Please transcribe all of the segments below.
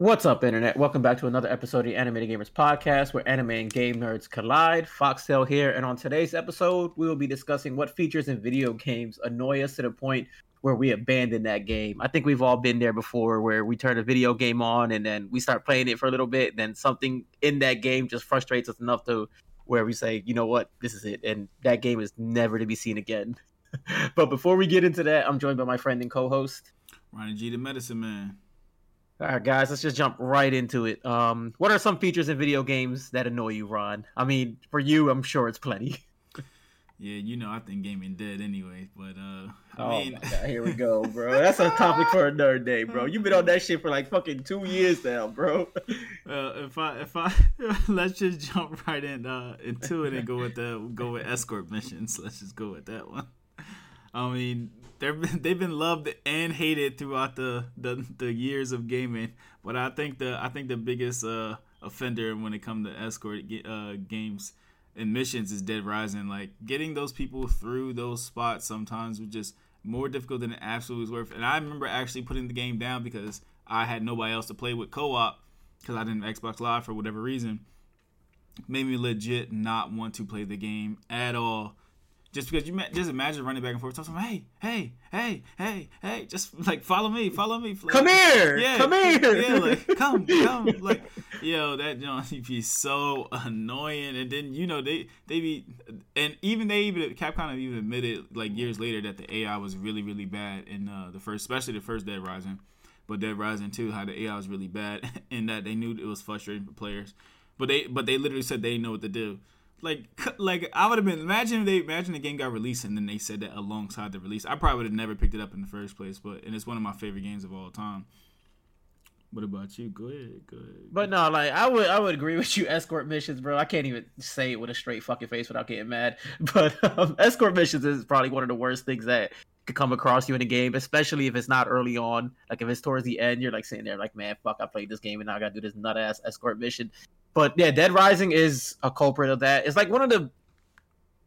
What's up, Internet? Welcome back to another episode of the Animated Gamers Podcast, where anime and game nerds collide. Foxtail here, and on today's episode, we will be discussing what features in video games annoy us to the point where we abandon that game. I think we've all been there before, where we turn a video game on and then we start playing it for a little bit, then something in that game just frustrates us enough to where we say, you know what, this is it, and that game is never to be seen again. but before we get into that, I'm joined by my friend and co-host Ronnie G, the medicine man. All right, guys, let's just jump right into it. Um, what are some features in video games that annoy you, Ron? I mean, for you, I'm sure it's plenty. Yeah, you know, I think gaming dead anyway, but uh, I oh mean, god, here we go, bro. That's a topic for another day, bro. You've been on that shit for like fucking two years now, bro. uh, if I if I let's just jump right in uh, into it and go with the go with escort missions. Let's just go with that one. I mean, they've been, they've been loved and hated throughout the, the the years of gaming, but I think the I think the biggest uh offender when it comes to escort uh games and missions is Dead Rising. Like getting those people through those spots sometimes was just more difficult than it absolutely was worth. And I remember actually putting the game down because I had nobody else to play with co-op because I didn't Xbox Live for whatever reason. Made me legit not want to play the game at all. Just because you just imagine running back and forth, talking, hey, hey, hey, hey, hey, just like follow me, follow me, like, come here, yeah, come here, yeah, like come, come, like yo, that you know, be so annoying. And then you know they they be, and even they even Capcom even admitted like years later that the AI was really really bad in uh, the first, especially the first Dead Rising, but Dead Rising 2, how the AI was really bad, and that they knew it was frustrating for players, but they but they literally said they know what to do like like I would have been imagine if they imagine the game got released and then they said that alongside the release. I probably would have never picked it up in the first place, but and it's one of my favorite games of all time. What about you? Go ahead, go ahead. But no, like I would, I would agree with you. Escort missions, bro. I can't even say it with a straight fucking face without getting mad. But um, escort missions is probably one of the worst things that could come across you in a game, especially if it's not early on. Like if it's towards the end, you're like sitting there like, man, fuck, I played this game and now I gotta do this nut ass escort mission. But yeah, Dead Rising is a culprit of that. It's like one of the,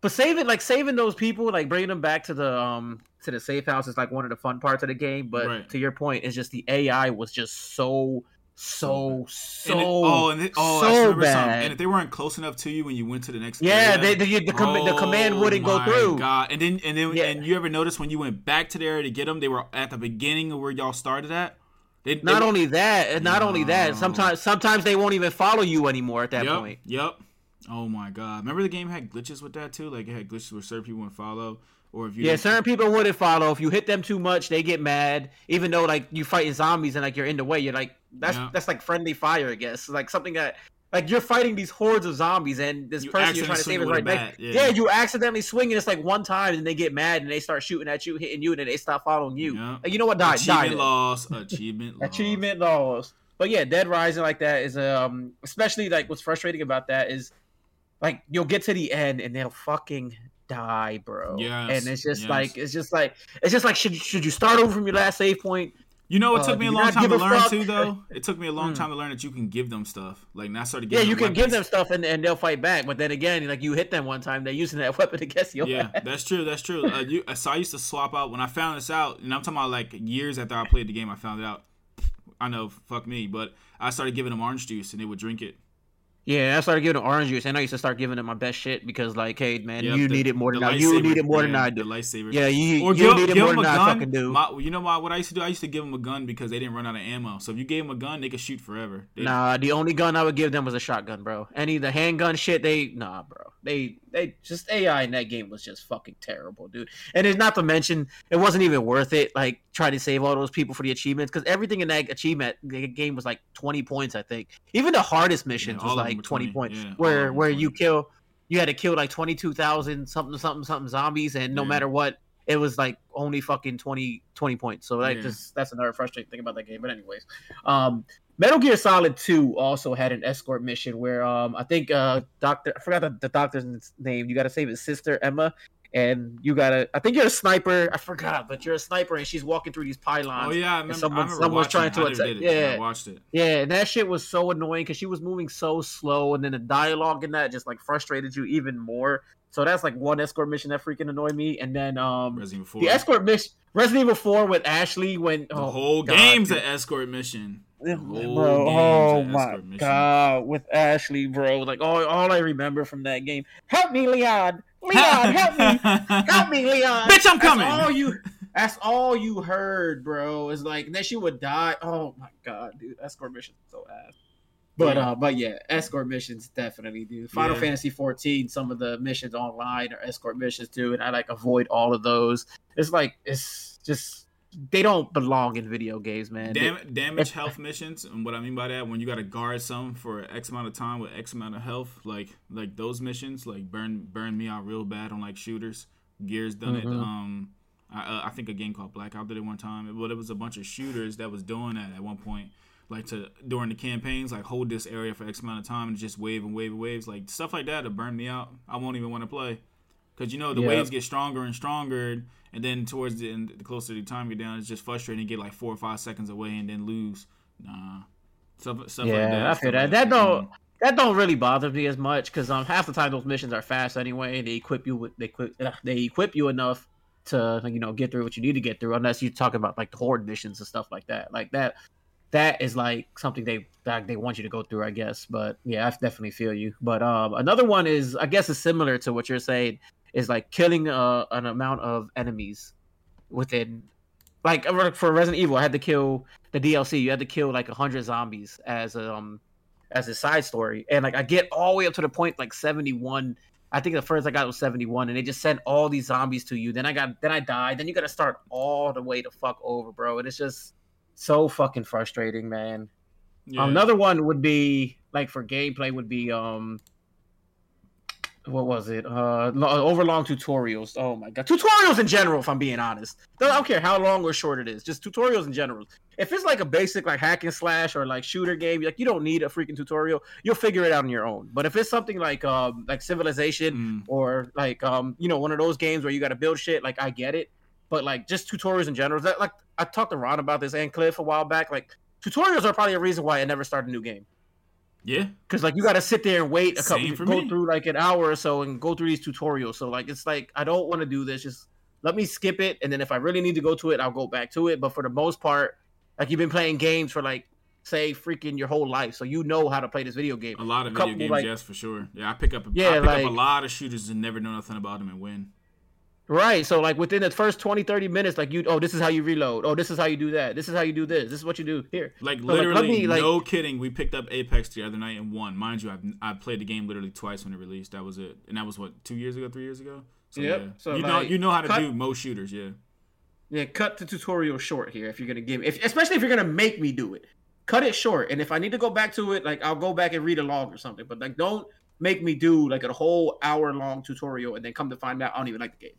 but saving like saving those people, like bringing them back to the um to the safe house is like one of the fun parts of the game. But Right. to your point, it's just the AI was just so so so And it- oh, and it, oh, so remember something. bad. And if they weren't close enough to you when you went to the next, yeah, area, they, the, the, com- the command oh wouldn't go through. God, and then and then Yeah. and you ever notice when you went back to the area to get them, they were at the beginning of where y'all started at. They, Not they, only that, not only that, sometimes sometimes they won't even follow you anymore at that yep, point. Yep. Oh my god! Remember the game had glitches with that too. Like it had glitches where certain people wouldn't follow, or if you Yeah, certain people wouldn't follow. If you hit them too much, they get mad. Even though like you fighting zombies and like you're in the way, you're like that's Yeah. that's like friendly fire, I guess. Like something that like you're fighting these hordes of zombies and this You person you're trying to save is right there. Yeah. yeah. you accidentally swing and it's like one time and they get mad and they start shooting at you, hitting you, and then they stop following you. Yeah. Like you know what? Die, die. achievement then. loss, achievement loss. achievement laws. But yeah, Dead Rising like that is um especially like what's frustrating about that is like you'll get to the end and they'll fucking die, bro. Yeah, and it's just yes. like it's just like it's just like should should you start over from your last save point? You know, it Uh, took me a long time to learn fuck? too, though. It took me a long Mm. time to learn that you can give them stuff. Like, and I started Yeah, you can give them stuff and, and they'll fight back. But then again, like you hit them one time, they're using that weapon against you. Yeah, that's true. That's true. Uh, you, so I used to swap out when I found this out, and I'm talking about like years after I played the game. I found it out. I know, fuck me, but I started giving them orange juice, and they would drink it. Yeah, I started giving them orange juice, and I used to start giving them my best shit because, like, hey, man, Yep, you the- need it more than I. You need it more than yeah, I The do. lightsaber. Yeah, you, Or you give, need it give more them than a I gun. fucking do. My, you know what? What I used to do? I used to give them a gun because they didn't run out of ammo. So if you gave them a gun, they could shoot forever. They- Nah, the only gun I would give them was a shotgun, bro. Any of the handgun shit, they nah, bro. They they just AI in that game was just fucking terrible, dude. And it's not to mention it wasn't even worth it. Like trying to save all those people for the achievements because everything in that achievement game was like twenty points, I think. Even the hardest missions all was like twenty 20, points, yeah, where where 20. you kill, you had to kill like twenty two thousand something something something zombies, and no Yeah. matter what. It was like only fucking 20, 20 points. So that Yeah. just that's another frustrating thing about that game. But anyways, um, Metal Gear Solid 2 also had an escort mission where um I think uh Doctor I forgot the, the doctor's name. You gotta save his sister Emma and you gotta I think you're a sniper. I forgot, but you're a sniper and she's walking through these pylons. Oh yeah, I remember. someone- I remember someone's trying to attack- it. yeah. I watched it. Yeah, and that shit was so annoying because she was moving so slow, and then the dialogue in that just like frustrated you even more. So that's like one escort mission that freaking annoyed me. And then um Resident Evil 4. the escort mission Resident Evil 4 with Ashley when the oh, whole God, game's dude. an escort mission. bro. Oh my god, with Ashley, bro. Like all, all I remember from that game. Help me, Leon. Leon, help me. help me, Leon. Bitch, I'm coming. That's all you. That's all you heard, bro. Is like and then she would die. Oh my god, dude. Escort mission so ass. But yeah. uh, but yeah, escort missions definitely, dude. Final yeah. Fantasy 14, some of the missions online are escort missions too, and I like avoid all of those. It's like it's just they don't belong in video games, man. Dam- damage health missions, and what I mean by that, when you got to guard some for X amount of time with X amount of health, like like those missions, like burn burn me out real bad on like shooters. Gears done mm-hmm. it. Um, I, uh, I think a game called Blackout did it one time, but it was a bunch of shooters that was doing that at one point like to during the campaigns, like hold this area for X amount of time and just wave and wave and waves, like stuff like that to burn me out. I won't even want to play because you know the waves get stronger and stronger, and then towards the end, the closer the time you get down, it's just frustrating. To get like four or five seconds away and then lose. Nah, stuff, stuff yeah, like that. I feel that. Like that don't that don't really bother me as much because um half the time those missions are fast anyway. They equip you with they equip they equip you enough to you know get through what you need to get through unless you're talking about like the horde missions and stuff like that like that that is like something they like they want you to go through, I guess. But yeah, I definitely feel you. But um, another one is, I guess, is similar to what you're saying. Is like killing uh, an amount of enemies within, like for Resident Evil, I had to kill the DLC. You had to kill like hundred zombies as a, um as a side story, and like I get all the way up to the point like seventy one. I think the first I got was 71, and they just sent all these zombies to you. Then I got, then I died. Then you got to start all the way to fuck over, bro. And it's just, so fucking frustrating, man. Yeah. Another one would be like for gameplay would be um what was it? Uh overlong tutorials. Oh my god. Tutorials in general, if I'm being honest. I don't care how long or short it is. Just tutorials in general. If it's like a basic like hack and slash or like shooter game, like you don't need a freaking tutorial. You'll figure it out on your own. But if it's something like um like Civilization mm. or like um you know one of those games where you got to build shit, like I get it but like just tutorials in general. That like I talked to Ron about this and Cliff a while back. Like tutorials are probably a reason why I never start a new game. Yeah, because like you got to sit there and wait a couple, go me. through like an hour or so and go through these tutorials. So like it's like I don't want to do this. Just let me skip it, and then if I really need to go to it, I'll go back to it. But for the most part, like you've been playing games for like say freaking your whole life, so you know how to play this video game. A lot of video couple, games, like, yes, for sure. Yeah, I pick up. Yeah, I pick like, up a lot of shooters and never know nothing about them and win. Right. So like within the first 20, 30 minutes, like you oh, this is how you reload. Oh, this is how you do that. This is how you do this. This is what you do here. Like so, literally, like, me, like, no kidding. We picked up Apex the other night and won. Mind you, I've I played the game literally twice when it released. That was it. And that was what, two years ago, three years ago? So, yep. yeah. So you like, know you know how to cut, do most shooters, yeah. Yeah, cut the tutorial short here if you're gonna give if especially if you're gonna make me do it. Cut it short. And if I need to go back to it, like I'll go back and read a log or something. But like don't make me do like a whole hour long tutorial and then come to find out I don't even like the game.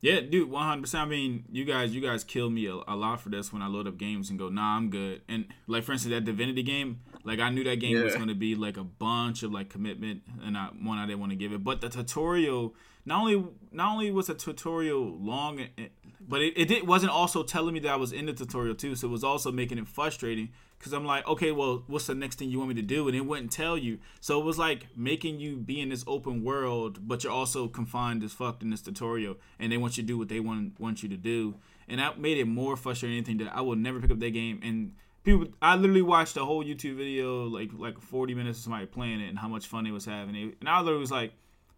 Yeah, dude, one hundred percent. I mean, you guys, you guys kill me a, a, lot for this when I load up games and go, nah, I'm good. And like for instance, that Divinity game, like I knew that game yeah. was going to be like a bunch of like commitment, and I one I didn't want to give it. But the tutorial, not only not only was the tutorial long, but it, it wasn't also telling me that I was in the tutorial too. So it was also making it frustrating because I'm like, okay, well, what's the next thing you want me to do? And it wouldn't tell you. So it was like making you be in this open world, but you're also confined as fucked in this tutorial, and they want you to do what they want want you to do, and that made it more frustrating. Anything that I will never pick up that game and. People, I literally watched a whole YouTube video, like like 40 minutes of somebody playing it, and how much fun it was having. It, and I literally was like,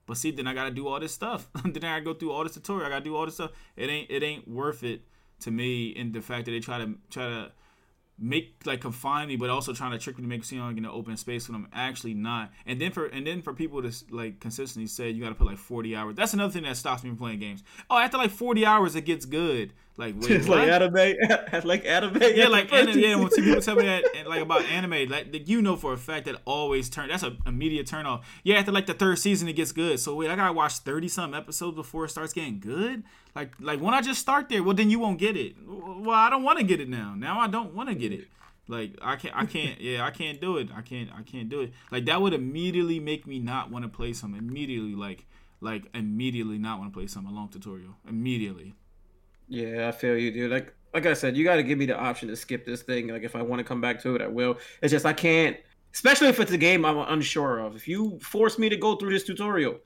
but see, then I gotta do all this stuff. then I gotta go through all this tutorial. I gotta do all this stuff. It ain't it ain't worth it to me. In the fact that they try to try to make like confine me, but also trying to trick me to make me seem like in an open space when I'm actually not. And then for and then for people to like consistently say you got to put like 40 hours. That's another thing that stops me from playing games. Oh, after like 40 hours, it gets good. Like wait, it's like anime, like anime. Yeah, like anime. Yeah, when people tell me that and like about anime, like you know for a fact that always turn. That's an immediate turn off. Yeah, after like the third season, it gets good. So wait, I gotta watch 30 some episodes before it starts getting good. Like like when I just start there, well then you won't get it. Well, I don't want to get it now. Now I don't want to get it. Like I can't, I can't, yeah, I can't do it. I can't, I can't do it. Like that would immediately make me not want to play some. Immediately, like, like immediately not want to play some a long tutorial. Immediately. Yeah, I feel you, dude. Like, like I said, you got to give me the option to skip this thing. Like, if I want to come back to it, I will. It's just I can't, especially if it's a game I'm unsure of. If you force me to go through this tutorial,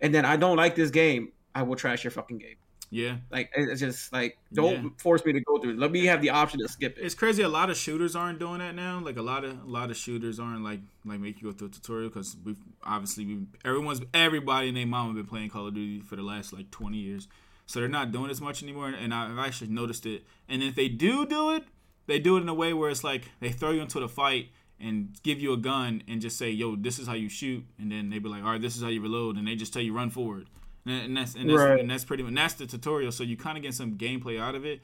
and then I don't like this game, I will trash your fucking game. Yeah, like it's just like don't Yeah. force me to go through. it. Let me have the option to skip it. it's crazy. A lot of shooters aren't doing that now. Like a lot of a lot of shooters aren't like like make you go through a tutorial because we've obviously we everyone's everybody and their mom have been playing Call of Duty for the last like twenty years, so they're not doing as much anymore. And I've actually noticed it. And if they do do it, they do it in a way where it's like they throw you into the fight and give you a gun and just say, "Yo, this is how you shoot," and then they be like, "All right, this is how you reload," and they just tell you run forward. And and that's and that's, Right. and that's pretty much and that's the tutorial. So you kind of get some gameplay out of it.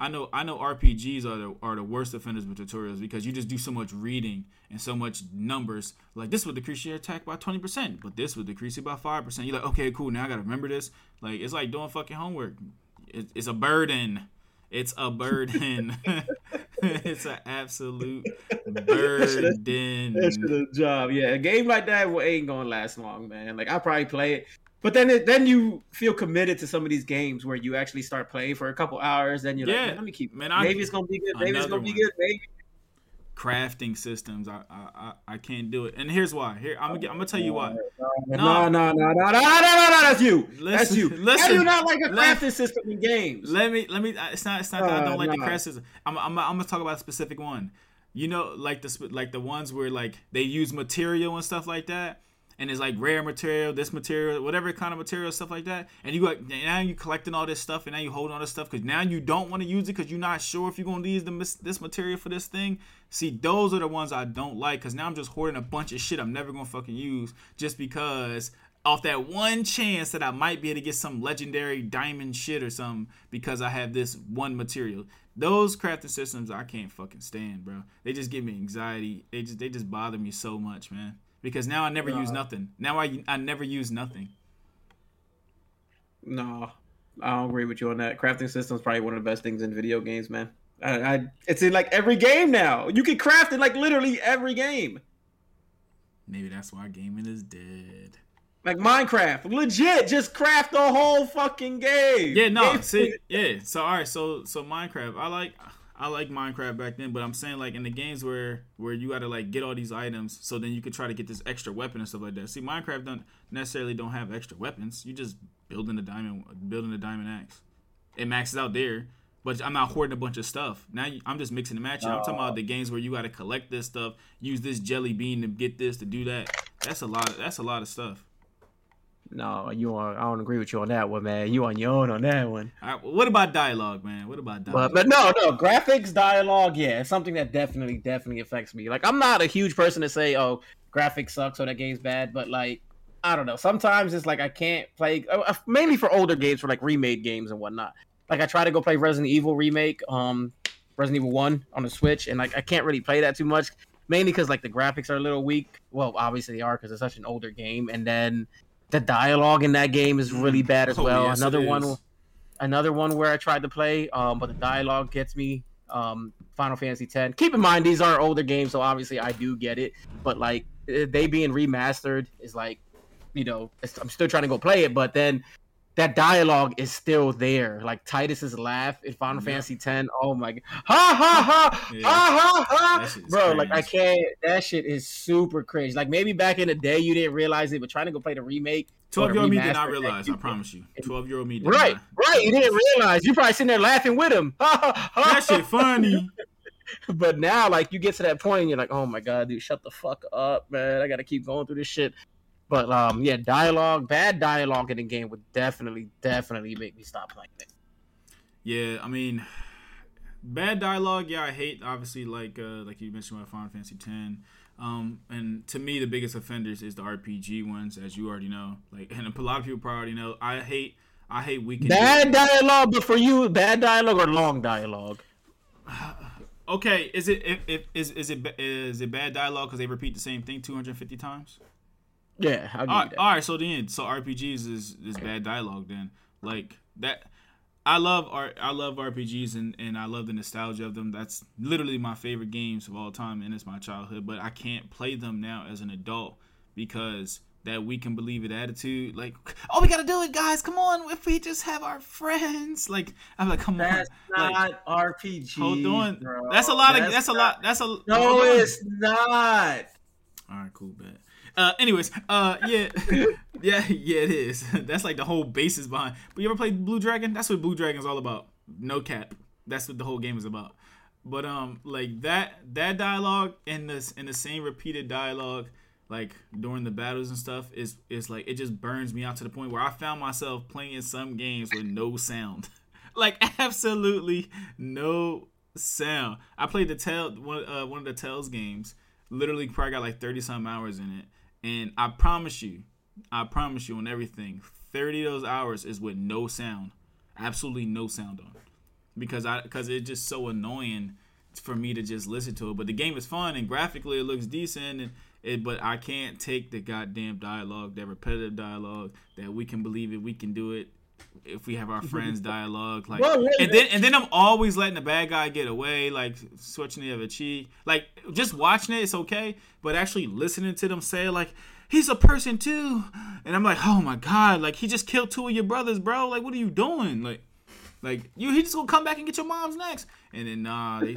I know I know RPGs are the are the worst offenders with tutorials because you just do so much reading and so much numbers. Like this would decrease your attack by twenty percent, but this would decrease it by five percent. You're like, okay, cool. Now I gotta remember this. Like it's like doing fucking homework. It, it's a burden. It's a burden. it's an absolute burden. That's the job. Yeah, a game like that ain't gonna last long, man. Like I probably play it, but then it, then you feel committed to some of these games where you actually start playing for a couple hours. Then you're yeah. like, let me keep. Man, I, maybe it's gonna be good. Maybe it's gonna one. be good. Maybe crafting systems. I, I I can't do it. And here's why. Here I'm gonna I'm gonna tell you why. No no no no no no no, no, no that's you. Listen, that's you. Listen, How do you not like a crafting let, system in games? Let me let me. It's not it's not uh, that I don't uh, like nah. the crafting system. I'm, I'm I'm gonna talk about a specific one. You know, like the like the ones where like they use material and stuff like that and it's like rare material, this material, whatever kind of material, stuff like that. And you got now you collecting all this stuff, and now you holding all this stuff because now you don't want to use it because you're not sure if you're gonna use the, this material for this thing. See, those are the ones I don't like because now I'm just hoarding a bunch of shit I'm never gonna fucking use just because off that one chance that I might be able to get some legendary diamond shit or something because I have this one material. Those crafting systems I can't fucking stand, bro. They just give me anxiety. They just they just bother me so much, man. Because now I never use nothing. Now I I never use nothing. No, I don't agree with you on that. Crafting system is probably one of the best things in video games, man. I, I, it's in like every game now. You can craft in like literally every game. Maybe that's why gaming is dead. Like Minecraft, legit, just craft the whole fucking game. Yeah, no, Game- see, yeah. So all right, so so Minecraft, I like I like Minecraft back then, but I'm saying like in the games where where you got to like get all these items, so then you could try to get this extra weapon and stuff like that. See, Minecraft don't necessarily don't have extra weapons. You just building a diamond, building a diamond axe. It maxes out there, but I'm not hoarding a bunch of stuff. Now you, I'm just mixing and matching. I'm talking about the games where you got to collect this stuff, use this jelly bean to get this to do that. That's a lot. Of, that's a lot of stuff. No, you are. I don't agree with you on that one, man. You on your own on that one. All right, what about dialogue, man? What about dialogue? But but no, no, graphics, dialogue, yeah, it's something that definitely, definitely affects me. Like I'm not a huge person to say, oh, graphics sucks or that game's bad, but like I don't know. Sometimes it's like I can't play uh, mainly for older games, for like remade games and whatnot. Like I try to go play Resident Evil remake, um, Resident Evil One on the Switch, and like I can't really play that too much, mainly because like the graphics are a little weak. Well, obviously they are because it's such an older game, and then the dialogue in that game is really bad as Oh, well. yes, Another one another one where I tried to play, um, but the dialogue gets me. Um, Final Fantasy X. Keep in mind these are older games, so obviously I do get it. But like eh, they being remastered is like, you know, I'm still trying to go play it, but then that dialogue is still there. Like Tidus's laugh in Final Yeah. Fantasy X. Oh my god, ha ha ha, Yeah. ha ha ha, bro. Like I can't. That shit is super cringe. Like maybe back in the day you didn't realize it, but trying to go play the remake. Twelve year old me did not realize. I promise you. Twelve year old me did Right, not. right. You didn't realize. You probably sitting there laughing with him. That shit funny. But now, like, you get to that point, and you're like, "Oh my god, dude, shut the fuck up, man! I gotta keep going through this shit." But um, yeah, dialogue, bad dialogue in the game would definitely, definitely make me stop playing it. Yeah, I mean, bad dialogue. Yeah, I hate obviously like uh, like you mentioned about Final Fantasy X. Um, and to me, the biggest offenders is the RPG ones, as you already know. Like, and a lot of people probably already know. I hate I hate weekend. Bad dialogue, but for you, bad dialogue or long dialogue? Okay, is it if, if is is it is it bad dialogue because they repeat the same thing 250 times? Yeah, I'll give all, you that. all right. so then, so RPGs is is bad dialogue then. Like that, I love art. I love RPGs and and I love the nostalgia of them. That's literally my favorite games of all time, and it's my childhood. But I can't play them now as an adult because that we can believe it attitude. Like, oh, we gotta do it, guys. Come on, if we just have our friends. Like, I'm like, come That's on. Like, not RPG. hold on. bro. That's a lot of. That's a lot. That's a. hold No, on. it's not. All right, cool, bet. Uh, anyways, uh, yeah, yeah, yeah, it is. That's like the whole basis behind. But you ever played Blue Dragon? That's what Blue Dragon's all about. No cap. That's what the whole game is about. But um, like that that dialogue and this and the same repeated dialogue, like during the battles and stuff, is is like it just burns me out to the point where I found myself playing some games with no sound, like absolutely no sound. I played the Tell one uh, one of the Tales games. Literally, probably got like thirty some hours in it, and I promise you, I promise you on everything, thirty of those hours is with no sound, absolutely no sound on, because I because it's just so annoying for me to just listen to it. But the game is fun and graphically it looks decent, and it, but I can't take the goddamn dialogue, that repetitive dialogue, that we can believe it, we can do it if we have our friends dialogue like well, and then and then I'm always letting the bad guy get away like switching the other cheek. Like just watching it it's okay but actually listening to them say like he's a person too and I'm like oh my god like he just killed two of your brothers bro. Like what are you doing? Like like you he just gonna come back and get your mom's next. And then nah they,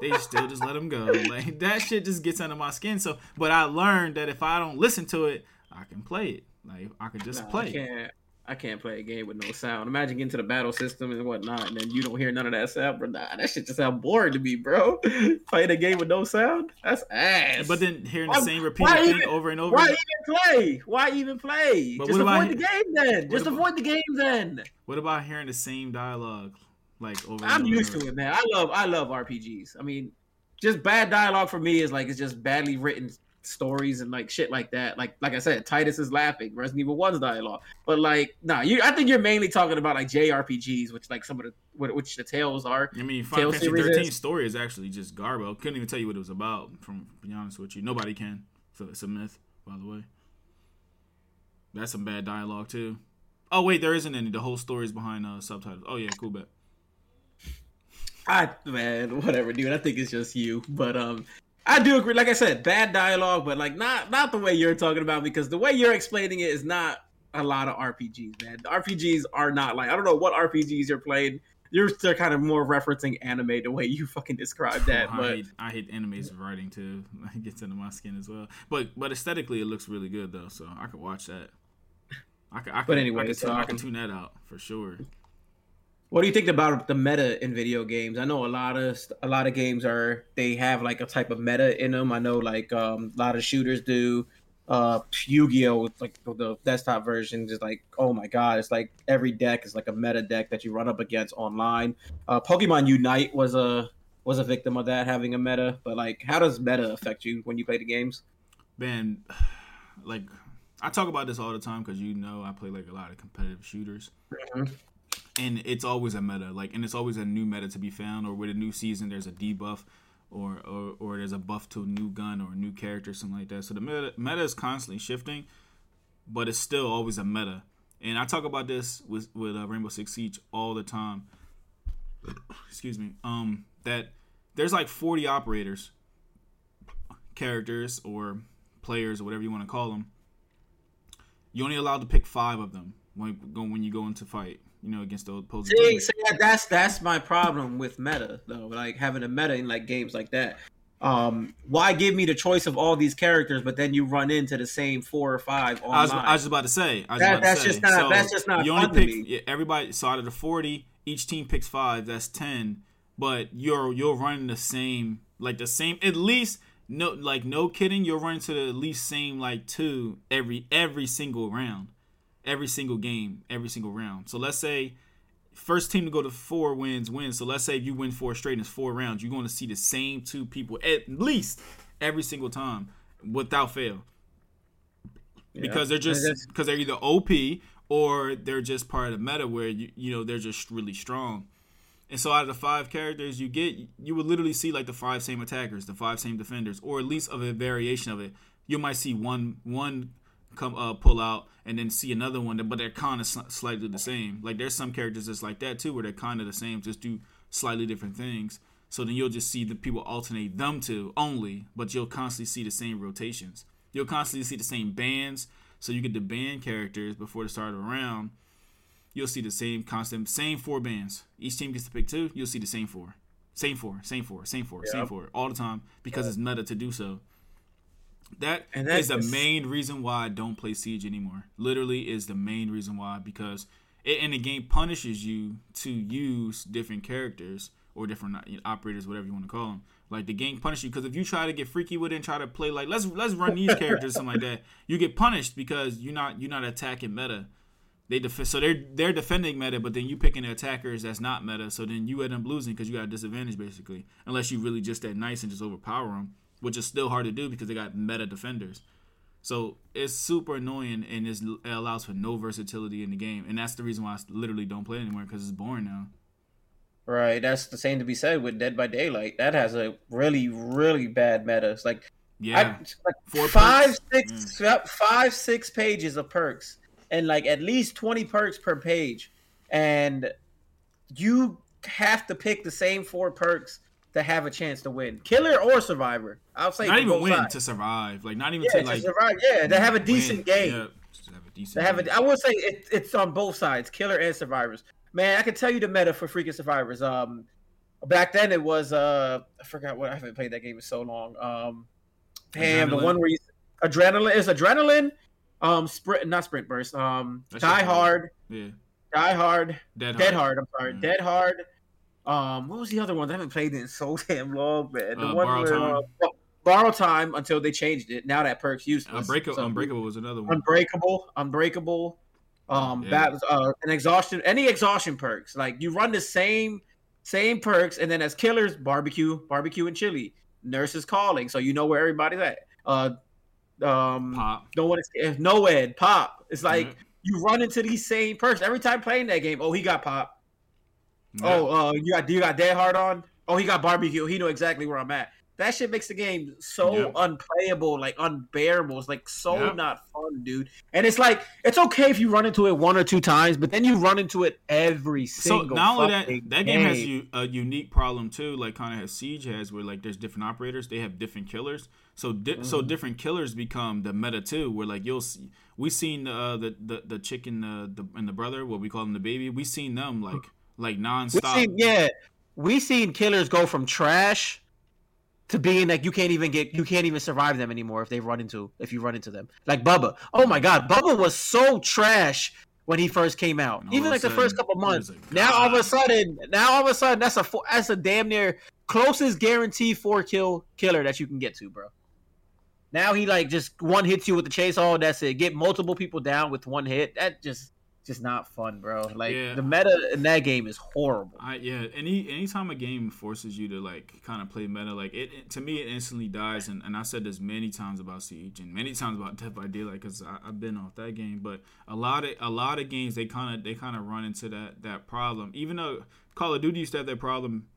they still just let him go. Like that shit just gets under my skin. So but I learned that if I don't listen to it I can play it. Like I can just nah, play. it I can't play a game with no sound. Imagine getting to the battle system and whatnot, and then you don't hear none of that sound, bro. Nah, that shit just sound boring to me, bro. Playing a game with no sound, that's ass. But then hearing the same repeated thing even, over and over. Why even play? Why even play? But just avoid the game then. Just about, avoid the game then. What about hearing the same dialogue, like over? I'm used to it, man. I love I love RPGs. I mean, just bad dialogue for me is like it's just badly written stories and like shit like that. Like like I said, Tidus is laughing, Resident Evil One's dialogue. But like, nah, you I think you're mainly talking about like JRPGs, which like some of the which the tales are. I mean, Final Fantasy 13 is. story is actually just garbo. Couldn't even tell you what it was about. From be honest with you, nobody can. So it's a myth, by the way. That's some bad dialogue too. Oh wait, there isn't any. The whole story is behind uh, subtitles. Oh yeah, cool bet. I man, whatever, dude. I think it's just you, but um, I do agree. Like I said, bad dialogue, but like not not the way you're talking about because the way you're explaining it is not a lot of RPGs, man. The RPGs are not like I don't know what RPGs you're playing. You're still kind of more referencing anime the way you fucking describe that. Oh, but I hate, I hate anime's writing too. It gets into my skin as well. But but aesthetically, it looks really good though, so I could watch that. I could, I could, but anyway, I could, um, I could tune that out for sure. What do you think about the meta in video games? I know a lot of a lot of games are they have like a type of meta in them. I know like um, a lot of shooters do. Uh, Yu-Gi-Oh, like the desktop version, is like oh my god, it's like every deck is like a meta deck that you run up against online. Uh, Pokemon Unite was a was a victim of that having a meta, but like how does meta affect you when you play the games? Man, like I talk about this all the time because you know I play like a lot of competitive shooters. Mm-hmm and it's always a meta like and it's always a new meta to be found or with a new season there's a debuff or, or or there's a buff to a new gun or a new character something like that. So the meta, meta is constantly shifting but it's still always a meta. And i talk about this with with uh, rainbow six siege all the time. Excuse me. Um that there's like 40 operators characters or players or whatever you want to call them you're only allowed to pick five of them when when you go into fight you know, against the opposing see, see, that's that's my problem with meta though. Like having a meta in like games like that. Um, why give me the choice of all these characters, but then you run into the same four or five online? I was, I was just about to say. That, that's say. just not. So that's just not. You only pick yeah, everybody. So out of the forty, each team picks five. That's ten. But you're you're running the same, like the same. At least no, like no kidding. You're running to the least same like two every every single round every single game, every single round. So let's say first team to go to four wins wins. So let's say if you win four straight and it's four rounds, you're going to see the same two people at least every single time without fail. Yeah. Because they're just because they're either OP or they're just part of the meta where you you know they're just really strong. And so out of the five characters you get, you would literally see like the five same attackers, the five same defenders, or at least of a variation of it. You might see one one come uh, pull out and then see another one, but they're kind of slightly the same. Like there's some characters that's like that too, where they're kind of the same, just do slightly different things. So then you'll just see the people alternate them to only, but you'll constantly see the same rotations. You'll constantly see the same bands. So you get the band characters before the start of a round. You'll see the same constant, same four bands. Each team gets to pick two. You'll see the same four, same four, same four, same four, yep. same four all the time because yep. it's meta to do so. That, and that is the main reason why I don't play Siege anymore. Literally, is the main reason why because it, and the game punishes you to use different characters or different operators, whatever you want to call them. Like the game punishes you because if you try to get freaky with it and try to play like let's let's run these characters something like that, you get punished because you're not you're not attacking meta. They def- so they're they're defending meta, but then you picking the attackers that's not meta. So then you end up losing because you got a disadvantage basically, unless you really just that nice and just overpower them, which is still hard to do because they got meta defenders. So it's super annoying and it allows for no versatility in the game, and that's the reason why I literally don't play anymore because it's boring now. Right, that's the same to be said with Dead by Daylight. That has a really, really bad meta. It's like yeah, I, like Four five, six, mm. five, six pages of perks, and like at least twenty perks per page, and you have to pick the same four perks to have a chance to win, killer or survivor. I'll say not even win sides. to survive, like not even yeah, to like survive. Yeah, to have a decent win. game. Yeah, to have a decent. To have a, I would say it, it's on both sides, killer and survivors. Man, I can tell you the meta for freaking survivors. Um, back then it was uh, I forgot what I haven't played that game in so long. Um, damn, the one where you adrenaline is adrenaline. Um, sprint, not sprint burst. Um, That's die hard. Yeah. Die hard. Dead, dead hard. hard. I'm sorry. Mm. Dead hard. Um, what was the other one? I haven't played it in so damn long, man. The uh, one borrow where, time. Uh, borrow time until they changed it. Now that perk's useless. Unbreakable, so, Unbreakable was another one. Unbreakable, Unbreakable. Um, yeah. that uh, an exhaustion, any exhaustion perks. Like you run the same same perks, and then as killers, barbecue, barbecue and chili. Nurses calling, so you know where everybody's at. Uh, um, pop. Is no ed pop. It's like mm-hmm. you run into these same perks every time playing that game. Oh, he got pop. Yeah. Oh, uh, you got you got dead hard on. Oh, he got barbecue. He know exactly where I'm at that shit makes the game so yep. unplayable, like unbearable. It's like so yep. not fun, dude. And it's like it's okay if you run into it one or two times, but then you run into it every single. So not only that, that game, has a, a unique problem too, like kind of has Siege has, where like there's different operators, they have different killers. So di- mm-hmm. so different killers become the meta too, where like you'll see. We seen uh, the the the chicken uh, the and the brother, what we call them the baby. We seen them like like nonstop. We seen, yeah, we seen killers go from trash to being like you can't even get you can't even survive them anymore if they run into if you run into them like Bubba. Oh my God, Bubba was so trash when he first came out. Even like the first couple months. Now all of a sudden, now all of a sudden, that's a that's a damn near closest guarantee four kill killer that you can get to, bro. Now he like just one hits you with the chase all. That's it. Get multiple people down with one hit. That just just not fun, bro. Like yeah. the meta in that game is horrible. I, yeah, any anytime a game forces you to like kind of play meta, like it, it, to me it instantly dies. And, and I said this many times about Siege and many times about Death by Daylight because I've been off that game. But a lot of a lot of games they kind of they kind of run into that that problem. Even though Call of Duty used to have that problem.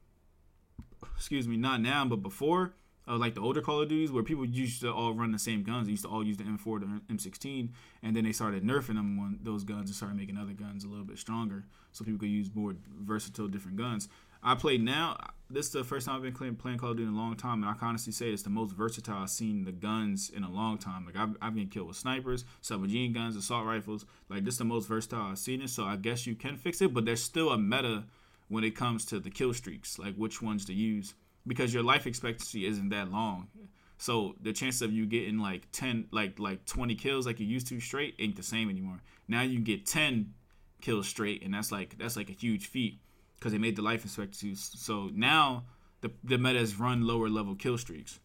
Excuse me, not now, but before uh, like the older Call of Duties, where people used to all run the same guns. They used to all use the M4 to M16, and then they started nerfing them when those guns and started making other guns a little bit stronger, so people could use more versatile different guns. I play now. This is the first time I've been playing, playing Call of Duty in a long time, and I can honestly say it's the most versatile I've seen the guns in a long time. Like I've, I've been killed with snipers, submachine guns, assault rifles. Like this is the most versatile I've seen it. So I guess you can fix it, but there's still a meta when it comes to the kill streaks, like which ones to use because your life expectancy isn't that long. So the chance of you getting like ten, like like twenty kills like you used to straight ain't the same anymore. Now you get ten kills straight, and that's like that's like a huge feat because they made the life expectancy. So now the the meta has run lower level kill streaks.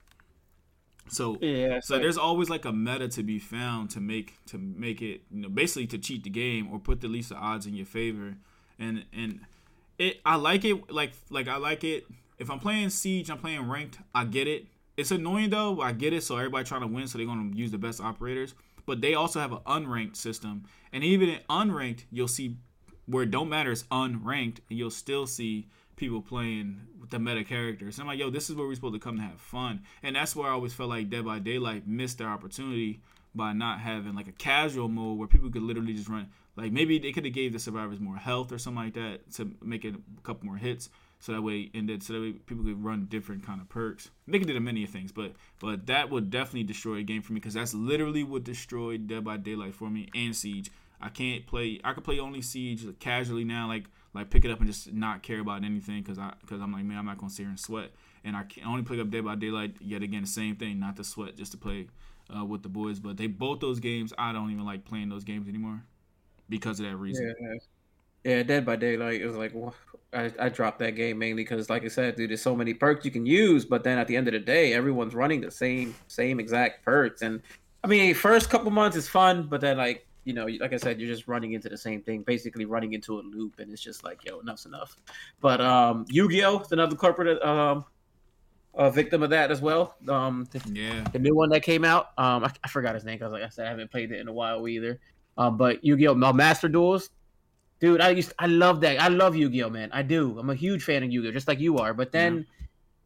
So yeah, so like, there's always like a meta to be found to make to make it you know basically to cheat the game or put the least of odds in your favor, and and it I like it like like I like it if I'm playing Siege, I'm playing ranked, I get it. It's annoying though, I get it. So everybody trying to win, so they're gonna use the best operators. But they also have an unranked system, and even in unranked, you'll see where it don't matter is unranked, and you'll still see people playing with the meta characters. And I'm like, yo, this is where we're supposed to come to have fun, and that's where I always felt like Dead by Daylight missed their opportunity by not having like a casual mode where people could literally just run. Like maybe they could have gave the survivors more health or something like that to make it a couple more hits so that way and then so that way people could run different kind of perks. They could do many things, but but that would definitely destroy a game for me because that's literally what destroyed Dead by Daylight for me and Siege. I can't play. I could play only Siege casually now, like like pick it up and just not care about anything because I because I'm like man, I'm not gonna sit here and sweat. And I can only pick up Dead by Daylight yet again the same thing, not to sweat, just to play uh, with the boys. But they both those games, I don't even like playing those games anymore because of that reason. Yeah, yeah. Dead by Daylight is like well, I, I dropped that game mainly because, like I said, dude, there's so many perks you can use, but then at the end of the day, everyone's running the same same exact perks, and I mean, first couple months is fun, but then like you know, like I said, you're just running into the same thing, basically running into a loop, and it's just like, yo, enough's enough. But um, Yu-Gi-Oh, another corporate um, a victim of that as well. Um, the, yeah, the new one that came out. Um, I, I forgot his name because, like I said, I haven't played it in a while either. Um, but Yu-Gi-Oh, Master Duels, dude, I used, I love that. I love Yu-Gi-Oh, man. I do. I'm a huge fan of Yu-Gi-Oh, just like you are. But then. Yeah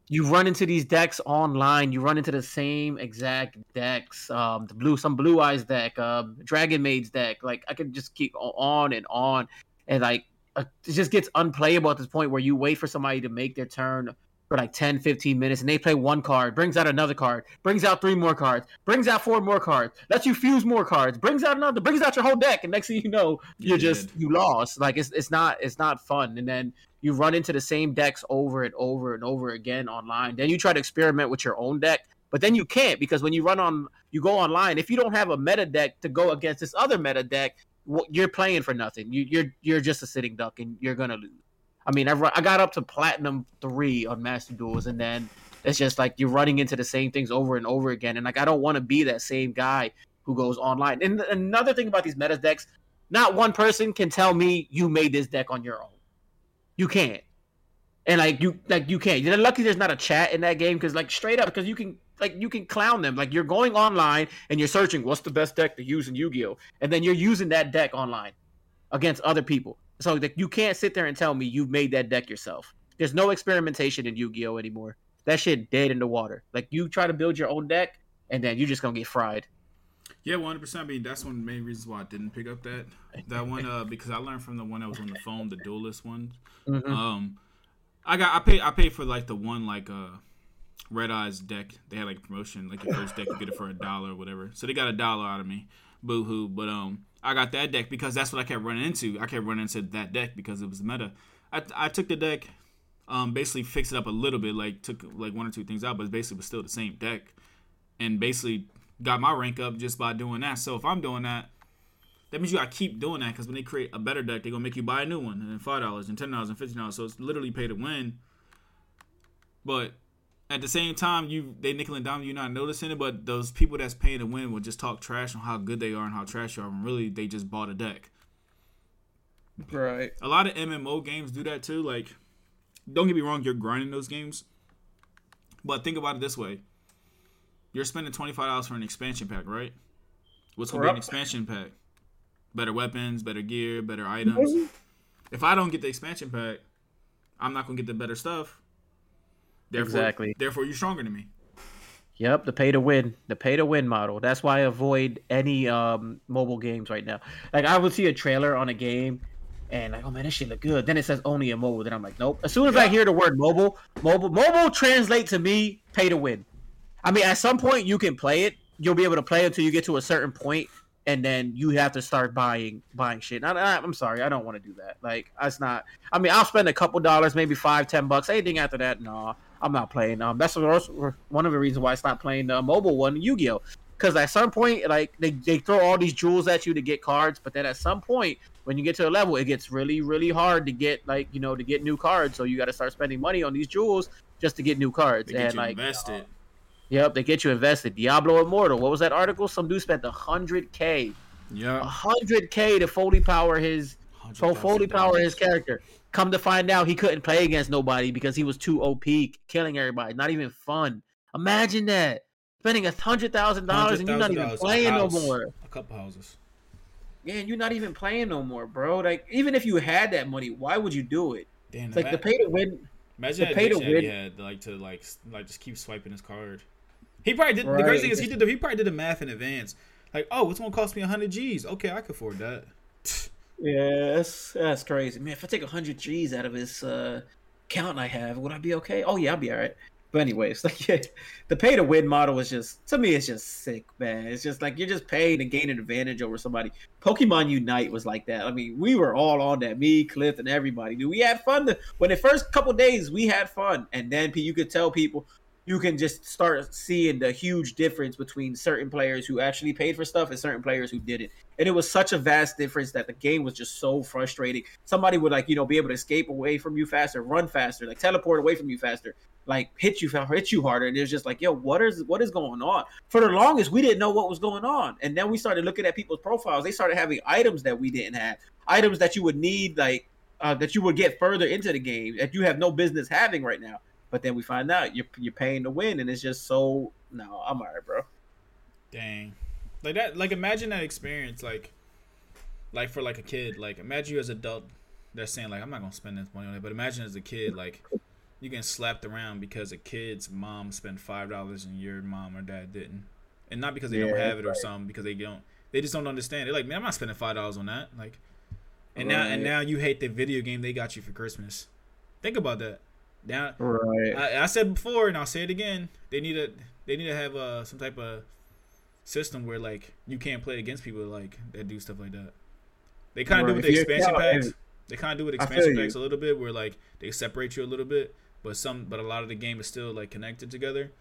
you run into these decks online. You run into the same exact decks. Um, the blue, some blue eyes deck, um, Dragon Maid's deck. Like I could just keep on and on, and like uh, it just gets unplayable at this point where you wait for somebody to make their turn for like 10, 15 minutes, and they play one card, brings out another card, brings out three more cards, brings out four more cards, lets you fuse more cards, brings out another, brings out your whole deck, and next thing you know, you're you just you lost. Like it's it's not it's not fun, and then you run into the same decks over and over and over again online. Then you try to experiment with your own deck, but then you can't because when you run on, you go online. If you don't have a meta deck to go against this other meta deck, you're playing for nothing. You, you're you're just a sitting duck, and you're gonna lose. I mean, I, I got up to platinum three on Master Duels, and then it's just like you're running into the same things over and over again. And like I don't want to be that same guy who goes online. And another thing about these meta decks, not one person can tell me you made this deck on your own. You can't. And like you like you can't. You're lucky there's not a chat in that game because like straight up because you can like you can clown them. Like you're going online and you're searching what's the best deck to use in Yu-Gi-Oh, and then you're using that deck online against other people. So like you can't sit there and tell me you've made that deck yourself. There's no experimentation in Yu-Gi-Oh anymore. That shit dead in the water. Like you try to build your own deck and then you're just gonna get fried. Yeah, one hundred percent. I mean, that's one of the main reasons why I didn't pick up that that one. Uh, because I learned from the one that was on the phone, the duelist one. Mm-hmm. Um, I got I paid I paid for like the one like uh Red Eyes deck. They had like a promotion, like your first deck you get it for a dollar or whatever. So they got a dollar out of me. Boo hoo. But um, I got that deck because that's what I kept running into. I kept running into that deck because it was meta. I I took the deck, um, basically fixed it up a little bit, like took like one or two things out, but basically was still the same deck, and basically got my rank up just by doing that. So if I'm doing that, that means you gotta keep doing that because when they create a better deck, they're gonna make you buy a new one and five dollars and ten dollars and fifteen dollars. So it's literally pay to win. But at the same time, you they nickel and dime you're not noticing it, but those people that's paying to win will just talk trash on how good they are and how trash you are, and really they just bought a deck. Right. A lot of MMO games do that too. Like, don't get me wrong, you're grinding those games, but think about it this way: you're spending twenty five dollars for an expansion pack, right? What's gonna be an expansion pack? Better weapons, better gear, better items. If I don't get the expansion pack, I'm not gonna get the better stuff. Therefore, exactly. Therefore, you're stronger than me. Yep, the pay to win, the pay to win model. That's why I avoid any um, mobile games right now. Like I would see a trailer on a game, and like, oh man, this shit look good. Then it says only a mobile. Then I'm like, nope. As soon as I hear the word mobile, mobile, mobile translate to me pay to win. I mean, at some point you can play it. You'll be able to play it until you get to a certain point, and then you have to start buying buying shit. I, am sorry, I don't want to do that. Like, that's not. I mean, I'll spend a couple dollars, maybe five, ten bucks. Anything after that, no, I'm not playing. Um, that's one of the reasons why I stopped playing the mobile one, Yu-Gi-Oh. Because at some point, like they, they throw all these jewels at you to get cards, but then at some point, when you get to a level, it gets really, really hard to get like you know to get new cards. So you got to start spending money on these jewels just to get new cards. They and like, invested. Uh, Yep, they get you invested. Diablo Immortal. What was that article? Some dude spent a hundred k. Yeah. A hundred k to fully power his fully power his character. Come to find out, he couldn't play against nobody because he was too OP, killing everybody. Not even fun. Imagine that spending a hundred thousand dollars and you're not even playing no more. A couple houses. Yeah, and you're not even playing no more, bro. Like even if you had that money, why would you do it? Damn, it's like the pay to win. Imagine the pay to win. Yeah, like to like like just keep swiping his card. He probably did. Right. The crazy thing is he did. The, he probably did the math in advance. Like, oh, it's gonna cost me hundred G's. Okay, I can afford that. Yeah, that's that's crazy, man. If I take hundred G's out of this uh, account I have, would I be okay? Oh yeah, I'll be all right. But anyways, like yeah, the pay to win model is just to me, it's just sick, man. It's just like you're just paying to gain an advantage over somebody. Pokemon Unite was like that. I mean, we were all on that. Me, Cliff, and everybody. Dude, we had fun. To, when the first couple days, we had fun, and then you could tell people, you can just start seeing the huge difference between certain players who actually paid for stuff and certain players who didn't. And it was such a vast difference that the game was just so frustrating. Somebody would like, you know, be able to escape away from you faster, run faster, like teleport away from you faster, like hit you hit you harder. And it was just like, yo, what is what is going on? For the longest, we didn't know what was going on. And then we started looking at people's profiles. They started having items that we didn't have, items that you would need, like uh, that you would get further into the game that you have no business having right now. But then we find out you're you're paying to win, and it's just so no. I'm alright, bro. Dang, like that. Like imagine that experience, like, like for like a kid. Like imagine you as an adult, they're saying like I'm not gonna spend this money on it, but imagine as a kid like you getting slapped around because a kid's mom spent five dollars and your mom or dad didn't, and not because they yeah, don't have it or something, because they don't. They just don't understand. They're like, man, I'm not spending five dollars on that. Like, and right. now and now you hate the video game they got you for Christmas. Think about that. Now, right. I, I, said before, and I'll say it again. They need to they need to have uh, some type of system where like you can't play against people like that do stuff like that. They kind of right. do with the expansion packs. They kind of do with expansion packs a little bit, where like they separate you a little bit, but some but a lot of the game is still like connected together.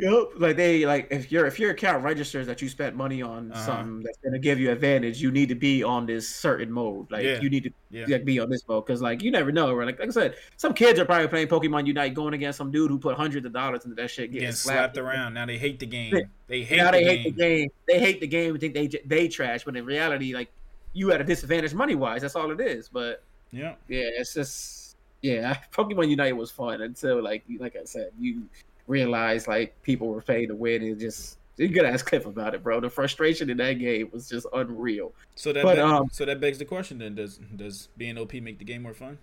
Yep. Like they like if your if your account registers that you spent money on uh-huh. something that's gonna give you advantage, you need to be on this certain mode. Like yeah. you need to yeah. like, be on this mode because like you never know. Right? Like, like I said, some kids are probably playing Pokemon Unite, going against some dude who put hundreds of dollars into that shit, getting, getting slapped, slapped around. Now they hate the game. They hate. Now the they game. hate the game. They hate the game. Think they they trash, but in reality, like you at a disadvantage money wise. That's all it is. But yeah, yeah, it's just yeah. Pokemon Unite was fun until like like I said, you realized like people were paying to win and just you could ask Cliff about it, bro. The frustration in that game was just unreal. So that but, be- um, so that begs the question then: Does does being OP make the game more fun?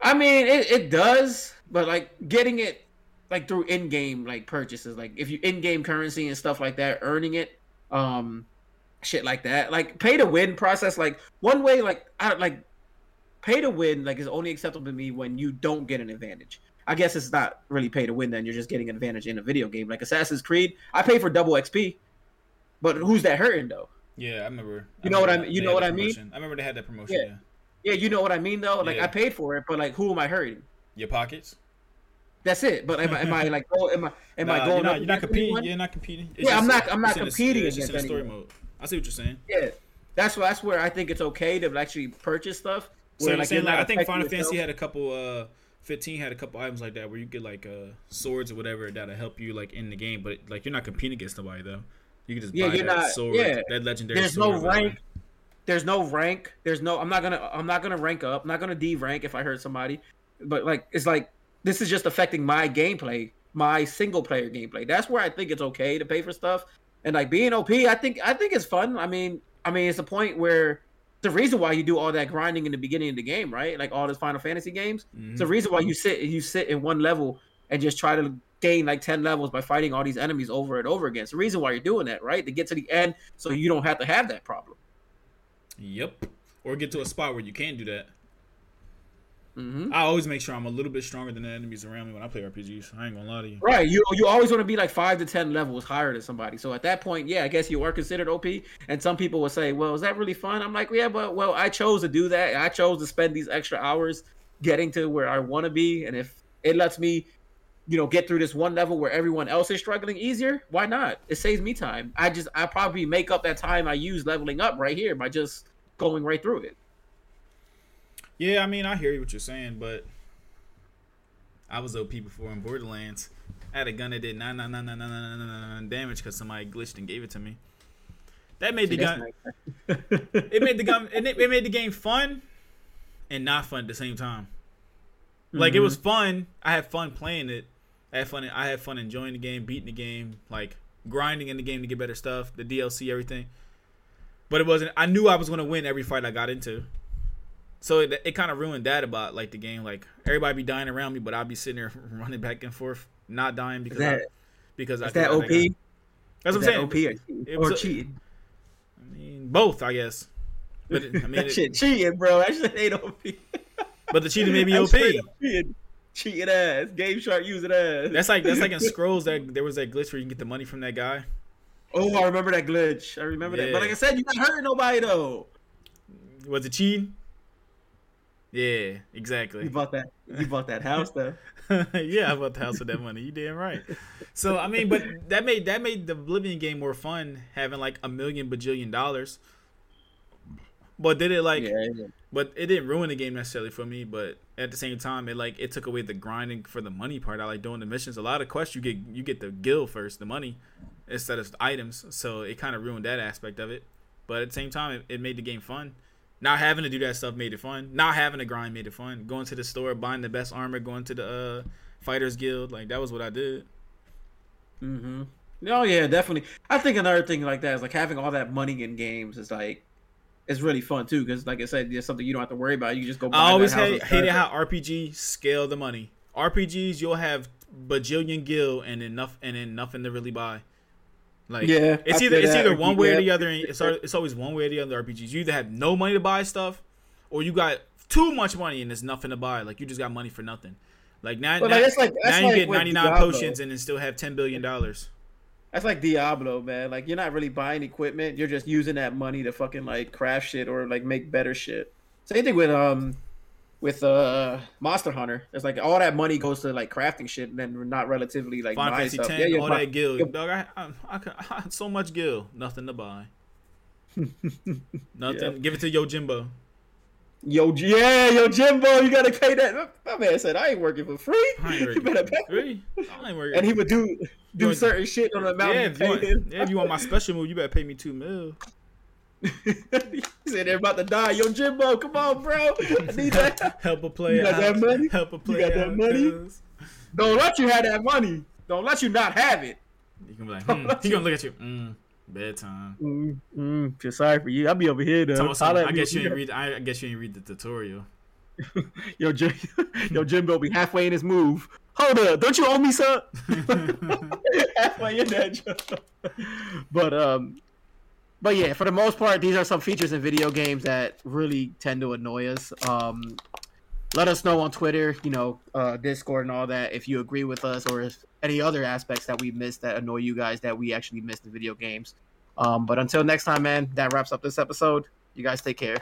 I mean, it, it does, but like getting it like through in-game like purchases, like if you in-game currency and stuff like that, earning it, um, shit like that, like pay to win process. Like one way, like I like pay to win, like is only acceptable to me when you don't get an advantage. I guess it's not really pay to win. Then you're just getting an advantage in a video game like Assassin's Creed. I pay for double XP, but who's that hurting though? Yeah, I remember. You I know what I mean? You know what I mean? I remember they had that promotion. Yeah. yeah, yeah, you know what I mean though. Like yeah. I paid for it, but like who am I hurting? Your pockets. That's it. But am, I, am I like oh am I am nah, I going? You're not, you're not competing. Anyone? You're not competing. It's yeah, just, I'm not. I'm not competing a, against story mode. I see what you're saying. Yeah, that's why that's where I think it's okay to actually purchase stuff. Where, so like, saying, like I think Final Fantasy had a couple. uh 15 had a couple items like that where you get like uh swords or whatever that'll help you like in the game, but like you're not competing against nobody though. You can just yeah, buy you're that not, sword, yeah. that legendary. There's no rank. There's no rank. There's no. I'm not gonna. I'm not gonna rank up. I'm not gonna D rank if I hurt somebody. But like, it's like this is just affecting my gameplay, my single player gameplay. That's where I think it's okay to pay for stuff. And like being OP, I think I think it's fun. I mean, I mean, it's a point where the reason why you do all that grinding in the beginning of the game, right? Like all those Final Fantasy games. Mm-hmm. It's the reason why you sit you sit in one level and just try to gain like 10 levels by fighting all these enemies over and over again. It's the reason why you're doing that, right? To get to the end so you don't have to have that problem. Yep. Or get to a spot where you can do that. Mm-hmm. I always make sure I'm a little bit stronger than the enemies around me when I play RPGs. I ain't gonna lie to you. Right, you you always want to be like five to ten levels higher than somebody. So at that point, yeah, I guess you are considered OP. And some people will say, "Well, is that really fun?" I'm like, "Yeah, but well, I chose to do that. I chose to spend these extra hours getting to where I want to be. And if it lets me, you know, get through this one level where everyone else is struggling easier, why not? It saves me time. I just I probably make up that time I use leveling up right here by just going right through it." Yeah, I mean, I hear what you're saying, but I was OP before in Borderlands. I had a gun that did nine, nine, nine, nine, nine, nine, nine, nine damage because somebody glitched and gave it to me. That made See, the gun. It made the gun. It, it made the game fun, and not fun at the same time. Like mm-hmm. it was mm-hmm. fun. I had fun playing it. I had fun. I had fun enjoying the game, beating the game, like grinding in the game to get better stuff, the DLC, everything. But it wasn't. I knew I was going to win every fight I got into. So it, it kind of ruined that about like the game. Like everybody be dying around me, but I'll be sitting there running back and forth, not dying because that, I, because is I that OP. That's what I'm saying. OP or, or cheating? I mean, both, I guess. But it, I mean, that shit cheating, bro. That shit ain't OP. but the cheating made me OP. Cheating ass, GameShark using ass. That's like that's like in scrolls that there was that glitch where you can get the money from that guy. Oh, I remember that glitch. I remember yeah. that. But like I said, you not hurting nobody though. Was it cheating? Yeah, exactly. You bought that. You bought that house though. yeah, I bought the house with that money. You damn right. So I mean, but that made that made the Oblivion game more fun, having like a million bajillion dollars. But did it like? yeah, yeah. But it didn't ruin the game necessarily for me. But at the same time, it like it took away the grinding for the money part. I like doing the missions. A lot of quests you get you get the gil first, the money, instead of items. So it kind of ruined that aspect of it. But at the same time, it, it made the game fun. Not having to do that stuff made it fun. Not having to grind made it fun. Going to the store, buying the best armor, going to the uh, fighters guild, like that was what I did. Mm-hmm. Oh yeah, definitely. I think another thing like that is like having all that money in games is like it's really fun too because like I said, there's something you don't have to worry about. You just go. Buy I always hate, hated how RPG scale the money. RPGs you'll have bajillion gil and enough and then nothing to really buy. Like Yeah, it's I either it's that. either one way or the other. And it's it's always one way or the other. RPGs you either have no money to buy stuff, or you got too much money and there's nothing to buy. Like you just got money for nothing. Like now, But now, like, that's like that's now you like get 99 potions and then still have 10 billion dollars. That's like Diablo, man. Like you're not really buying equipment. You're just using that money to fucking like craft shit or like make better shit. Same thing with um with uh Monster Hunter. It's like all that money goes to like crafting shit and then not relatively like Final Fantasy stuff. 10, Yeah, you're all buy- that gil. you're- Dog, I, I, I, I so much gil, nothing to buy. Nothing. Yeah. Give it to Yojimbo. Yo, yeah, yo, Jimbo, you gotta pay that. My man said, "I ain't working for free. Ain't you better for pay." free. I ain't working. And he would do do certain shit on the amount yeah, if you, want, yeah, if you want my special move, you better pay me two mil. he said they're about to die. Yo, Jimbo, come on, bro. I need that. Help a player You got out. that money? Help a You player got that out, money? cuz. Don't let you have that money. Don't let you not have it. You can be like, hmm. he gonna look at you. Mm, bedtime. Mm, mm, feel sorry for you. I'll be over here though. Something. I guess you ain't read. I, guess you ain't read the tutorial. Yo, Jim, yo, Jimbo be halfway in his move. Hold up, don't you owe me some? halfway in that. but um, but yeah, for the most part, these are some features in video games that really tend to annoy us. Um, let us know on Twitter, you know, uh, Discord and all that if you agree with us or if any other aspects that we missed that annoy you guys that we actually missed in video games. Um, but until next time, man, that wraps up this episode. You guys take care.